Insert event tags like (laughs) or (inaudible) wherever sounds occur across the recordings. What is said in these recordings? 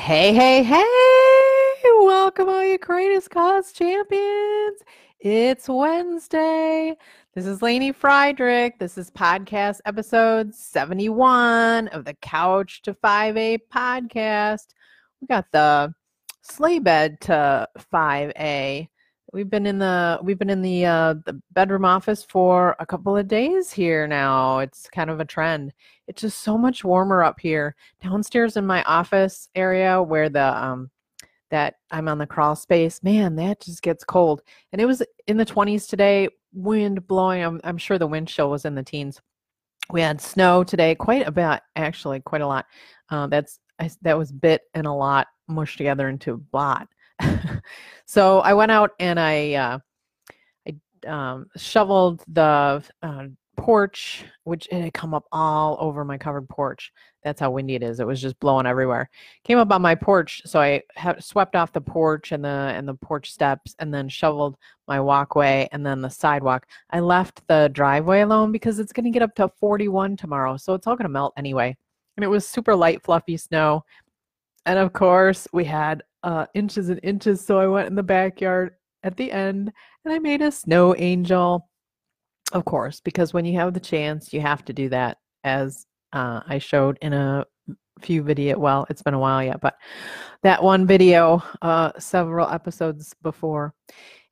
Hey, hey, hey! Welcome, all you greatest cause champions. It's Wednesday. This is Lainey Friedrich. This is podcast episode 71 of the Couch to 5A podcast. We got the sleigh bed to 5A. We've been in the we've been in the uh, the bedroom office for a couple of days here now. It's kind of a trend. It's just so much warmer up here. Downstairs in my office area where the um that I'm on the crawl space, man, that just gets cold. And it was in the 20s today, wind blowing. I'm, I'm sure the wind chill was in the teens. We had snow today, quite a bit, actually, quite a lot. Uh, that's I, that was bit and a lot mushed together into a blot. (laughs) so I went out and I uh, I um, shoveled the uh, porch, which it had come up all over my covered porch. That's how windy it is. It was just blowing everywhere. Came up on my porch, so I swept off the porch and the and the porch steps, and then shoveled my walkway and then the sidewalk. I left the driveway alone because it's going to get up to 41 tomorrow, so it's all going to melt anyway. And it was super light, fluffy snow. And of course, we had uh, inches and inches. So I went in the backyard at the end and I made a snow angel. Of course, because when you have the chance, you have to do that, as uh, I showed in a few video. Well, it's been a while yet, but that one video, uh, several episodes before.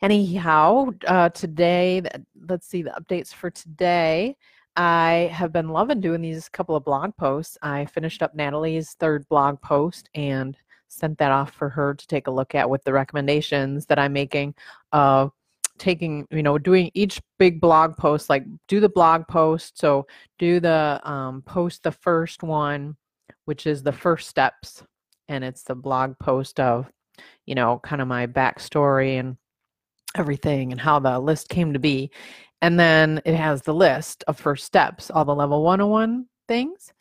Anyhow, uh, today, let's see the updates for today. I have been loving doing these couple of blog posts. I finished up Natalie's third blog post and sent that off for her to take a look at with the recommendations that I'm making of taking, you know, doing each big blog post, like do the blog post. So do the um, post the first one, which is the first steps. And it's the blog post of, you know, kind of my backstory and everything and how the list came to be. And then it has the list of first steps, all the level 101 things.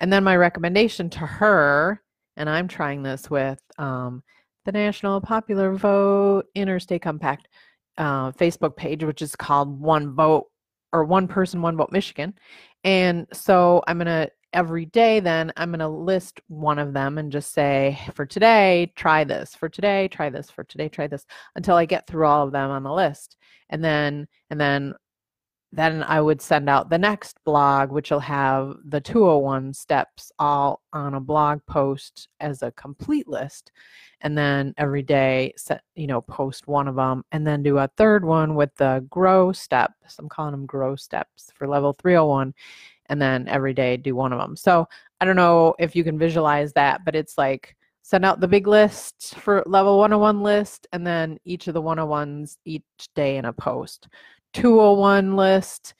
And then my recommendation to her and I'm trying this with um, the National Popular Vote Interstate Compact uh, Facebook page, which is called One Vote or One Person, One Vote Michigan. And so I'm going to every day then i'm going to list one of them and just say for today try this for today try this for today try this until i get through all of them on the list and then and then then I would send out the next blog, which will have the 201 steps all on a blog post as a complete list. And then every day, set, you know, post one of them and then do a third one with the grow steps. I'm calling them grow steps for level 301. And then every day do one of them. So I don't know if you can visualize that, but it's like send out the big list for level 101 list and then each of the 101s each day in a post 201 list,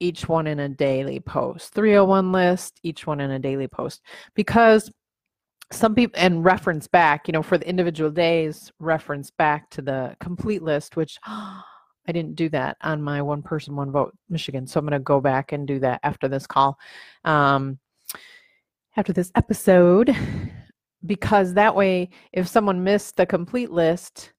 each one in a daily post. 301 list, each one in a daily post. Because some people, and reference back, you know, for the individual days, reference back to the complete list, which I didn't do that on my one person, one vote Michigan. So I'm going to go back and do that after this call, um, after this episode, because that way, if someone missed the complete list,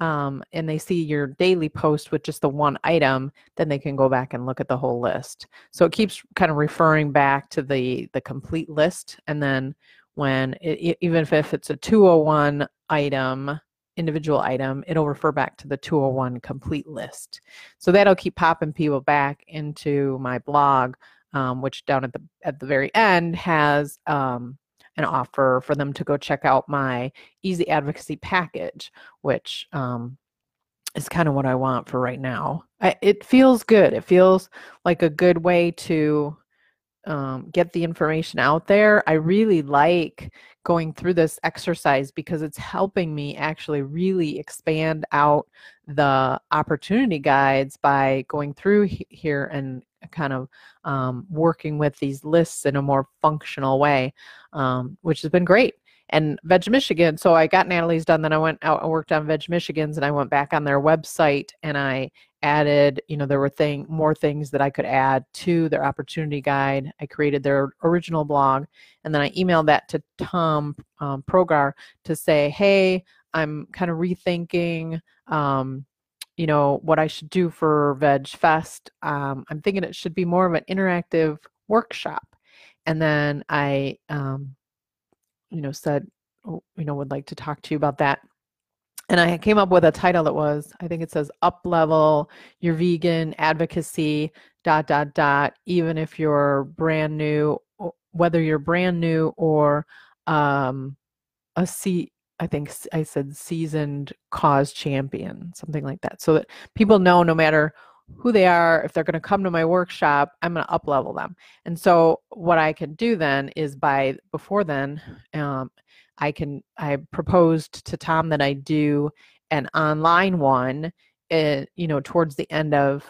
um, and they see your daily post with just the one item, then they can go back and look at the whole list. So it keeps kind of referring back to the the complete list, and then when it, even if it's a 201 item individual item it'll refer back to the 201 complete list so that'll keep popping people back into my blog um, which down at the at the very end has um, an offer for them to go check out my easy advocacy package, which um, is kind of what I want for right now. I, it feels good. It feels like a good way to um, get the information out there. I really like going through this exercise because it's helping me actually really expand out the opportunity guides by going through here and kind of um, working with these lists in a more functional way, um, which has been great. And Veg Michigan, so I got Natalie's done. Then I went out and worked on Veg Michigan's, and I went back on their website and I added, you know, there were thing more things that I could add to their opportunity guide. I created their original blog, and then I emailed that to Tom um, Progar to say, hey, I'm kind of rethinking. Um, you know what I should do for Veg Fest. Um, I'm thinking it should be more of an interactive workshop. And then I, um, you know, said you know would like to talk to you about that and I came up with a title that was, I think it says up level your vegan advocacy, dot, dot, dot, even if you're brand new, whether you're brand new or um, a C, I think I said seasoned cause champion, something like that. So that people know no matter who they are, if they're going to come to my workshop, I'm going to up level them. And so what I can do then is by before then, um, I can I proposed to Tom that I do an online one, uh, you know, towards the end of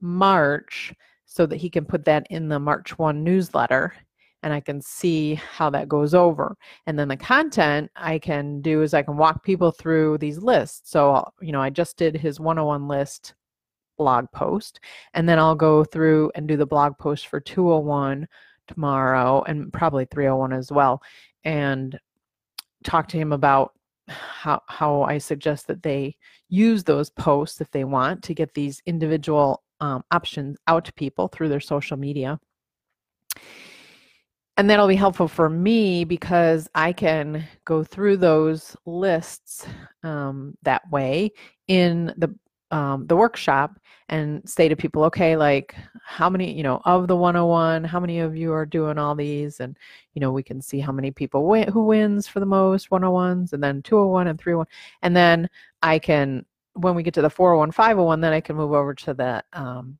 March, so that he can put that in the March one newsletter, and I can see how that goes over. And then the content I can do is I can walk people through these lists. So you know, I just did his 101 list blog post, and then I'll go through and do the blog post for 201 tomorrow and probably 301 as well and talk to him about how how I suggest that they use those posts if they want to get these individual um, options out to people through their social media. And that'll be helpful for me because I can go through those lists um, that way in the um, the workshop and say to people, okay, like how many, you know, of the 101, how many of you are doing all these? And, you know, we can see how many people win, who wins for the most 101s and then 201 and 301. And then I can, when we get to the 401, 501, then I can move over to the, um,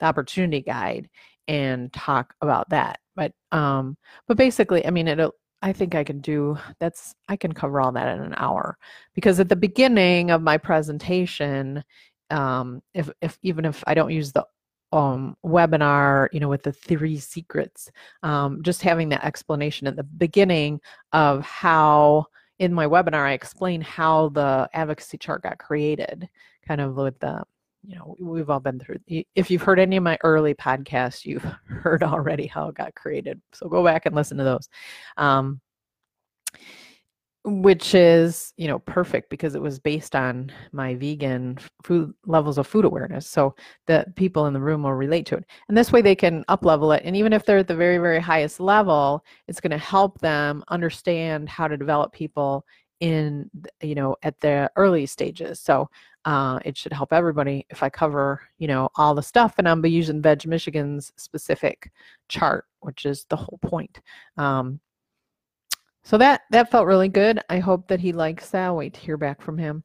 the opportunity guide and talk about that. But, um, but basically, I mean, it'll, I think I can do that's I can cover all that in an hour because at the beginning of my presentation, um, if if even if I don't use the um, webinar, you know, with the three secrets, um, just having that explanation at the beginning of how in my webinar I explain how the advocacy chart got created, kind of with the you know we've all been through if you've heard any of my early podcasts you've (laughs) heard already how it got created so go back and listen to those. Um, which is you know perfect because it was based on my vegan food levels of food awareness so that people in the room will relate to it. And this way they can up level it and even if they're at the very very highest level it's going to help them understand how to develop people in you know at the early stages. So uh, it should help everybody if i cover you know all the stuff and i'm be using veg michigan's specific chart which is the whole point um, so that that felt really good i hope that he likes that I'll wait to hear back from him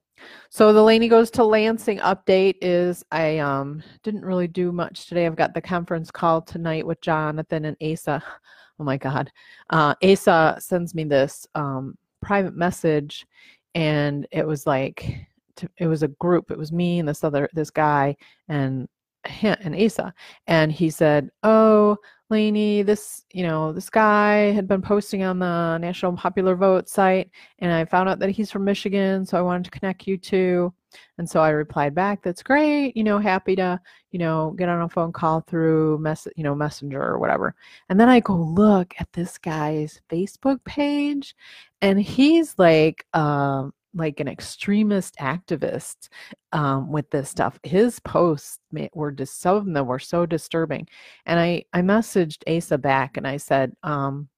so the Laney goes to Lansing update is I um, didn't really do much today. I've got the conference call tonight with Jonathan and Asa. Oh my God. Uh, Asa sends me this um, private message and it was like to, it was a group it was me and this other this guy and and asa and he said oh Laney, this, you know, this guy had been posting on the National Popular Vote site, and I found out that he's from Michigan, so I wanted to connect you two. And so I replied back, "That's great. You know, happy to, you know, get on a phone call through mess, you know, Messenger or whatever." And then I go look at this guy's Facebook page, and he's like, um, like an extremist activist um, with this stuff. His posts were just some of them were so disturbing, and I I messaged Asa back and I said, um,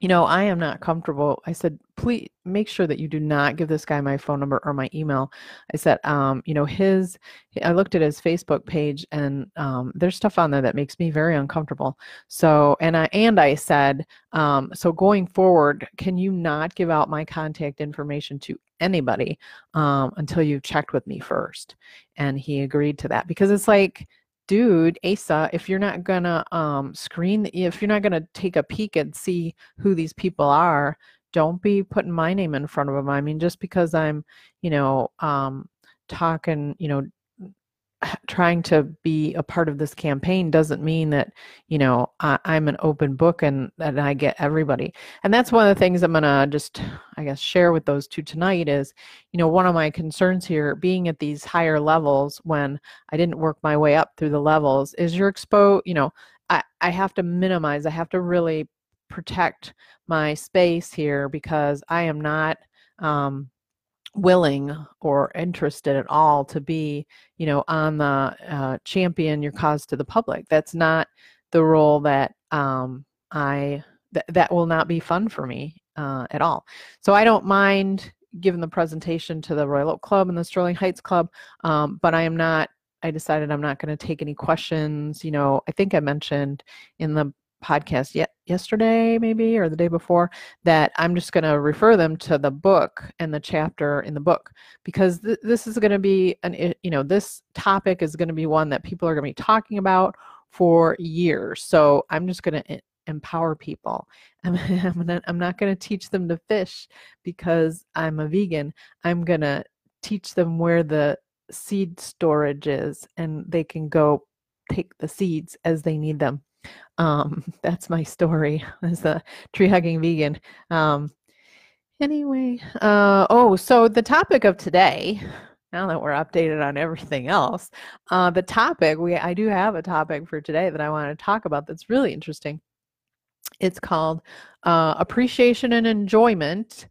you know, I am not comfortable. I said, please make sure that you do not give this guy my phone number or my email. I said, um, you know, his, I looked at his Facebook page and um, there's stuff on there that makes me very uncomfortable. So, and I, and I said, um, so going forward, can you not give out my contact information to anybody um, until you've checked with me first? And he agreed to that because it's like, dude, Asa, if you're not gonna um, screen, if you're not gonna take a peek and see who these people are, don't be putting my name in front of them. I mean, just because I'm, you know, um, talking, you know, (sighs) trying to be a part of this campaign doesn't mean that you know I, am an open book and that I get everybody. And that's one of the things I'm gonna just I guess share with those two tonight is you know one of my concerns here being at these higher levels when I didn't work my way up through the levels is your expo you know I, I have to minimize I have to really protect my space here because I am not um, willing or interested at all to be you know on the uh, champion your cause to the public that's not the role that um, i th- that will not be fun for me uh, at all. So I don't mind giving the presentation to the Royal Oak Club and the Sterling Heights Club, um, but I am not. I decided I'm not going to take any questions. You know, I think I mentioned in the podcast yet yesterday maybe or the day before that i'm just going to refer them to the book and the chapter in the book because th- this is going to be an you know this topic is going to be one that people are going to be talking about for years so i'm just going to empower people. (laughs) I'm, I'm not, I'm not going to teach them to fish because I'm a vegan. I'm going to teach them where the seed storage is and they can go take the seeds as they need them. Um, (laughs) that's my story (laughs) as a tree hugging vegan. Um, anyway, uh, oh, so the topic of today, now that we're updated on everything else, uh, the topic we I do have a topic for today that I want to talk about that's really interesting. It's called uh, Appreciation and Enjoyment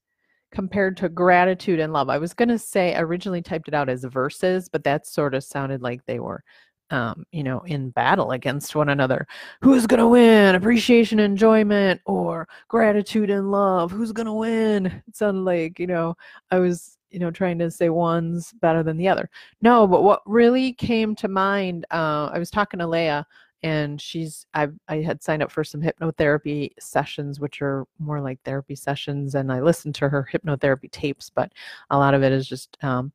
compared to gratitude and love. I was going to say, originally typed it out as verses, but that sort of sounded like they were, um, you know, in battle against one another. Who's going to win? Appreciation, enjoyment, or gratitude and love? Who's going to win? It sounded like, you know, I was, you know, trying to say one's better than the other. No, but what really came to mind, uh, I was talking to Leah and she's I I had signed up for some hypnotherapy sessions, which are more like therapy sessions, and I listened to her hypnotherapy tapes, but a lot of it is just um,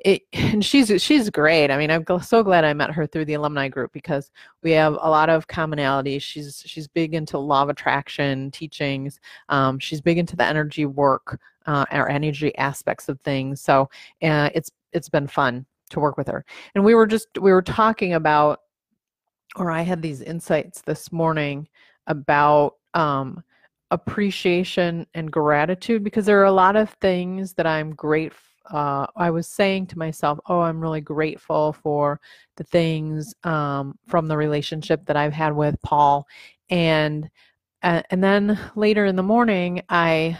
it. (laughs) And she's she's great. I mean, I'm so glad I met her through the alumni group because we have a lot of commonalities. She's she's big into law of attraction teachings. Um, she's big into the energy work uh, energy aspects of things. So uh, it's it's been fun to work with her. And we were just we were talking about or I had these insights this morning about um, appreciation and gratitude because there are a lot of things that I'm grateful. Uh, I was saying to myself, "Oh, I'm really grateful for the things um, from the relationship that I've had with Paul," and uh, and then later in the morning, I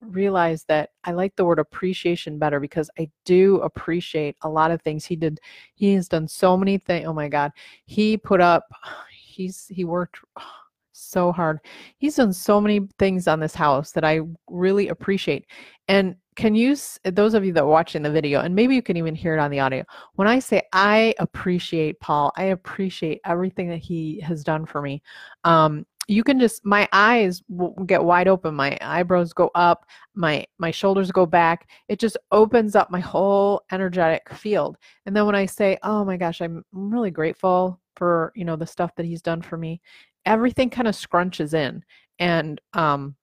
realized that I like the word appreciation better because I do appreciate a lot of things he did. He has done so many things. Oh my God. He put up, (sighs) he's, he worked (sighs) so hard. He's done so many things on this house that I really appreciate. And can you, those of you that are watching the video, and maybe you can even hear it on the audio, when I say I appreciate Paul, I appreciate everything that he has done for me. Um, you can just my eyes get wide open my eyebrows go up my my shoulders go back it just opens up my whole energetic field. And then when i say oh my gosh i'm really grateful for you know the stuff that he's done for me everything kind of scrunches in and um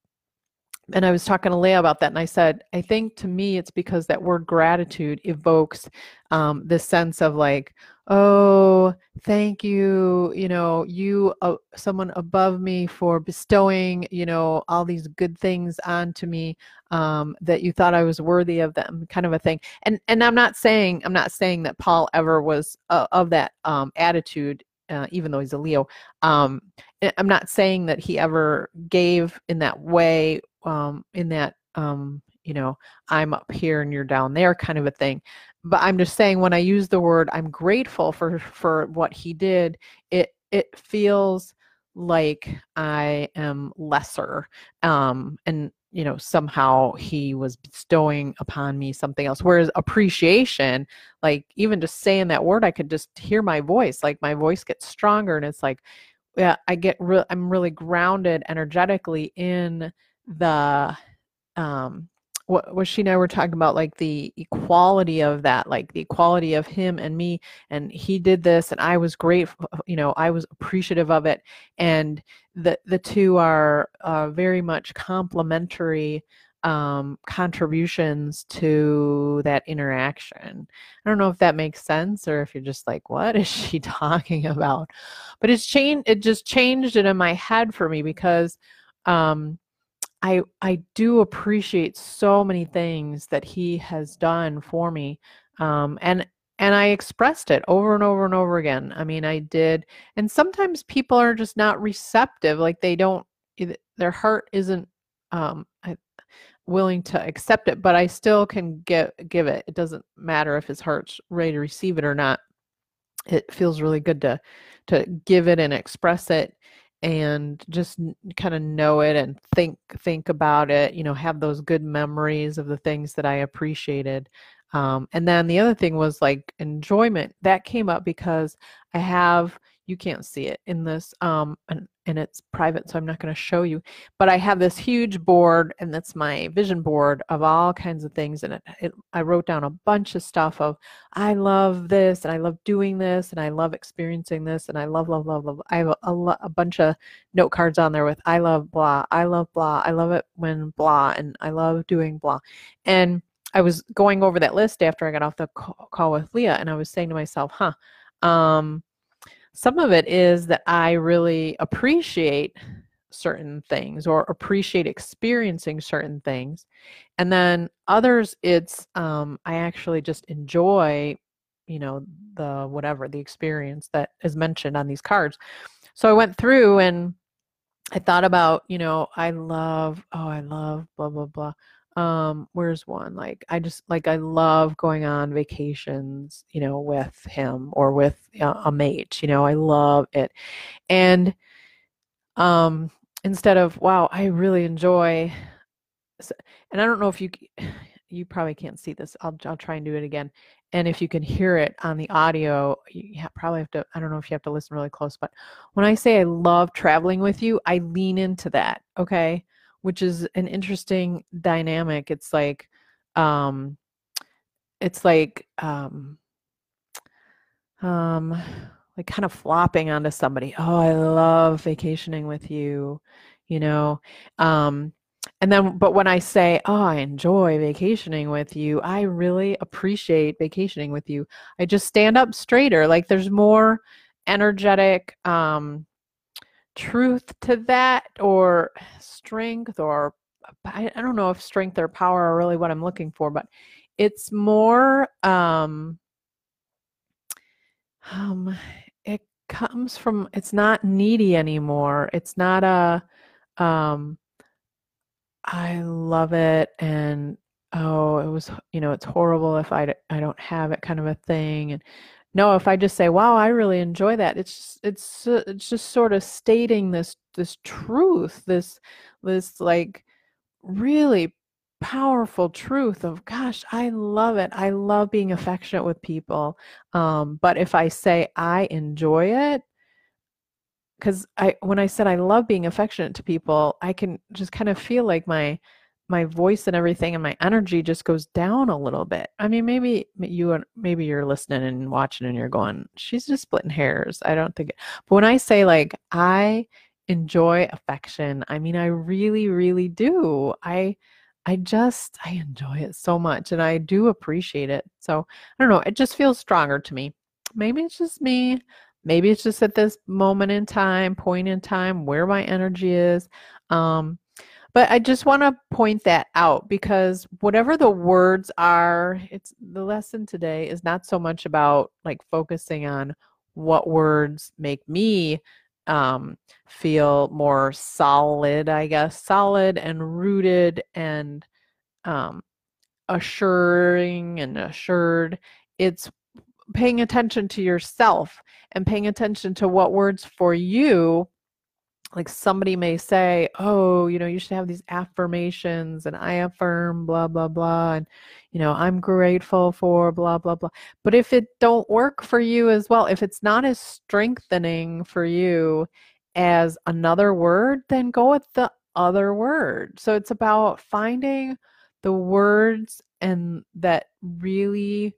and I was talking to Leah about that, and I said, I think to me, it's because that word gratitude evokes um, this sense of like, oh, thank you, you know, you, uh, someone above me for bestowing, you know, all these good things onto me um, that you thought I was worthy of them, kind of a thing. And and I'm not saying I'm not saying that Paul ever was uh, of that um, attitude uh, even though he's a Leo. Um, I'm not saying that he ever gave in that way um, in that um, you know i'm up here and you're down there kind of a thing. But i'm just saying when i use the word i'm grateful for for what he did it it feels like i am lesser um and you know somehow he was bestowing upon me something else. Whereas appreciation like even just saying that word i could just hear my voice like my voice gets stronger and it's like yeah i get real i'm really grounded energetically in the um what was she and I were talking about like the equality of that, like the equality of him and me, and he did this, and I was grateful, you know, I was appreciative of it, and the the two are uh, very much complementary um, contributions to that interaction. I don't know if that makes sense or if you're just like, what is she (laughs) talking about? But it's changed. It just changed it in my head for me because. Um, I I do appreciate so many things that he has done for me. Um, and and I expressed it over and over and over again. I mean, I did. And sometimes people are just not receptive, like they don't their heart isn't um, willing to accept it, but I still can get give it. It doesn't matter if his heart's ready to receive it or not. It feels really good to to give it and express it and just kind of know it and think think about it you know have those good memories of the things that i appreciated um, and then the other thing was like enjoyment. That came up because i have you can't see it in this um and, and it's private so i'm not going to show you but i have this huge board and that's my vision board of all kinds of things and it, it, i wrote down a bunch of stuff of i love this and i love doing this and i love experiencing this and i love love love love i have a, a, a bunch of note cards on there with i love blah i love blah i love it when blah and i love doing blah and i was going over that list after i got off the call with leah and i was saying to myself huh um some of it is that I really appreciate certain things or appreciate experiencing certain things. And then others, it's um, I actually just enjoy, you know, the whatever, the experience that is mentioned on these cards. So I went through and I thought about, you know, I love, oh, I love blah, blah, blah um where's one? Like i just like i love going on vacations you know with him or with a, a mate you know i love it. And um instead of wow i really enjoy and i don't know if you (sighs) you probably can't see this i'll, I'll try and do it again. And if you can hear it on the audio you probably have to i don't know if you have to listen really close but when i say i love traveling with you i lean into that okay which is an interesting dynamic. It's like, um, it's like, um, um, like kind of flopping onto somebody. Oh, I love vacationing with you, you know. Um, and then, but when I say, oh, I enjoy vacationing with you, I really appreciate vacationing with you. I just stand up straighter. Like there's more energetic, um, truth to that or strength or I, don't know if strength or power are really what I'm looking for, but it's more um um it comes from it's not needy anymore. It's not a um I love it and oh it was you know it's horrible if I I don't have it kind of a thing and no if i just say wow i really enjoy that it's it's uh, it's just sort of stating this this truth this this like really powerful truth of gosh i love it. I love being affectionate with people. Um, but if i say i enjoy it because i when i said i love being affectionate to people i can just kind of feel like my my voice and everything and my energy just goes down a little bit. I mean, maybe you maybe you're listening and watching and you're going, she's just splitting hairs. I don't think. It. But when I say like I enjoy affection, I mean I really really do. I I just I enjoy it so much and I do appreciate it. So, I don't know, it just feels stronger to me. Maybe it's just me. Maybe it's just at this moment in time, point in time where my energy is. Um but I just want to point that out because whatever the words are, it's the lesson today is not so much about like focusing on what words make me um, feel more solid, I guess, solid and rooted and um, assuring and assured. It's paying attention to yourself and paying attention to what words for you like somebody may say, oh, you know, you should have these affirmations and I affirm blah blah blah and you know, I'm grateful for blah blah blah. But if it don't work for you as well, if it's not as strengthening for you as another word, then go with the other word. So it's about finding the words and that really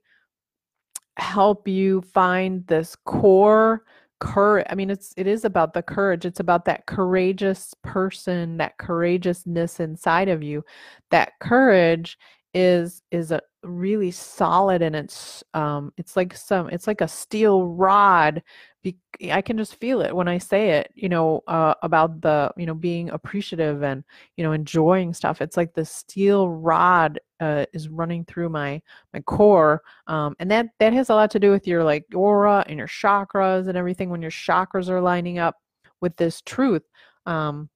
help you find this core courage i mean it's it is about the courage. It's about that courageous person that courageousness inside of you. That courage is is a really solid and it's um it's like some it's like a steel rod Be, i can just feel it when i say it you know uh, about the you know being appreciative and you know enjoying stuff. It's like the steel rod uh, is running through my my core um and that that has a lot to do with your like aura and your chakras and everything when your chakras are lining up with this truth um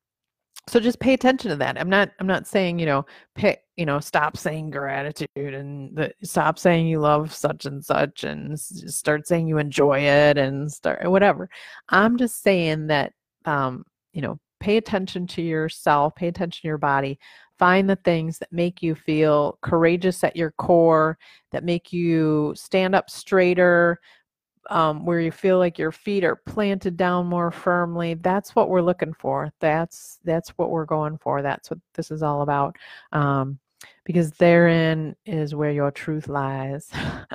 so just pay attention to that i'm not i'm not saying you know pick you know stop saying gratitude and the, stop saying you love such and such and start saying you enjoy it and start whatever i'm just saying that um you know, pay attention to yourself, pay attention to your body. Find the things that make you feel courageous at your core, that make you stand up straighter, um, where you feel like your feet are planted down more firmly. That's what we're looking for. That's that's what we're going for. That's what this is all about. Um, because therein is where your truth lies.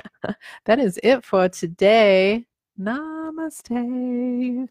(laughs) that is it for today. Namaste.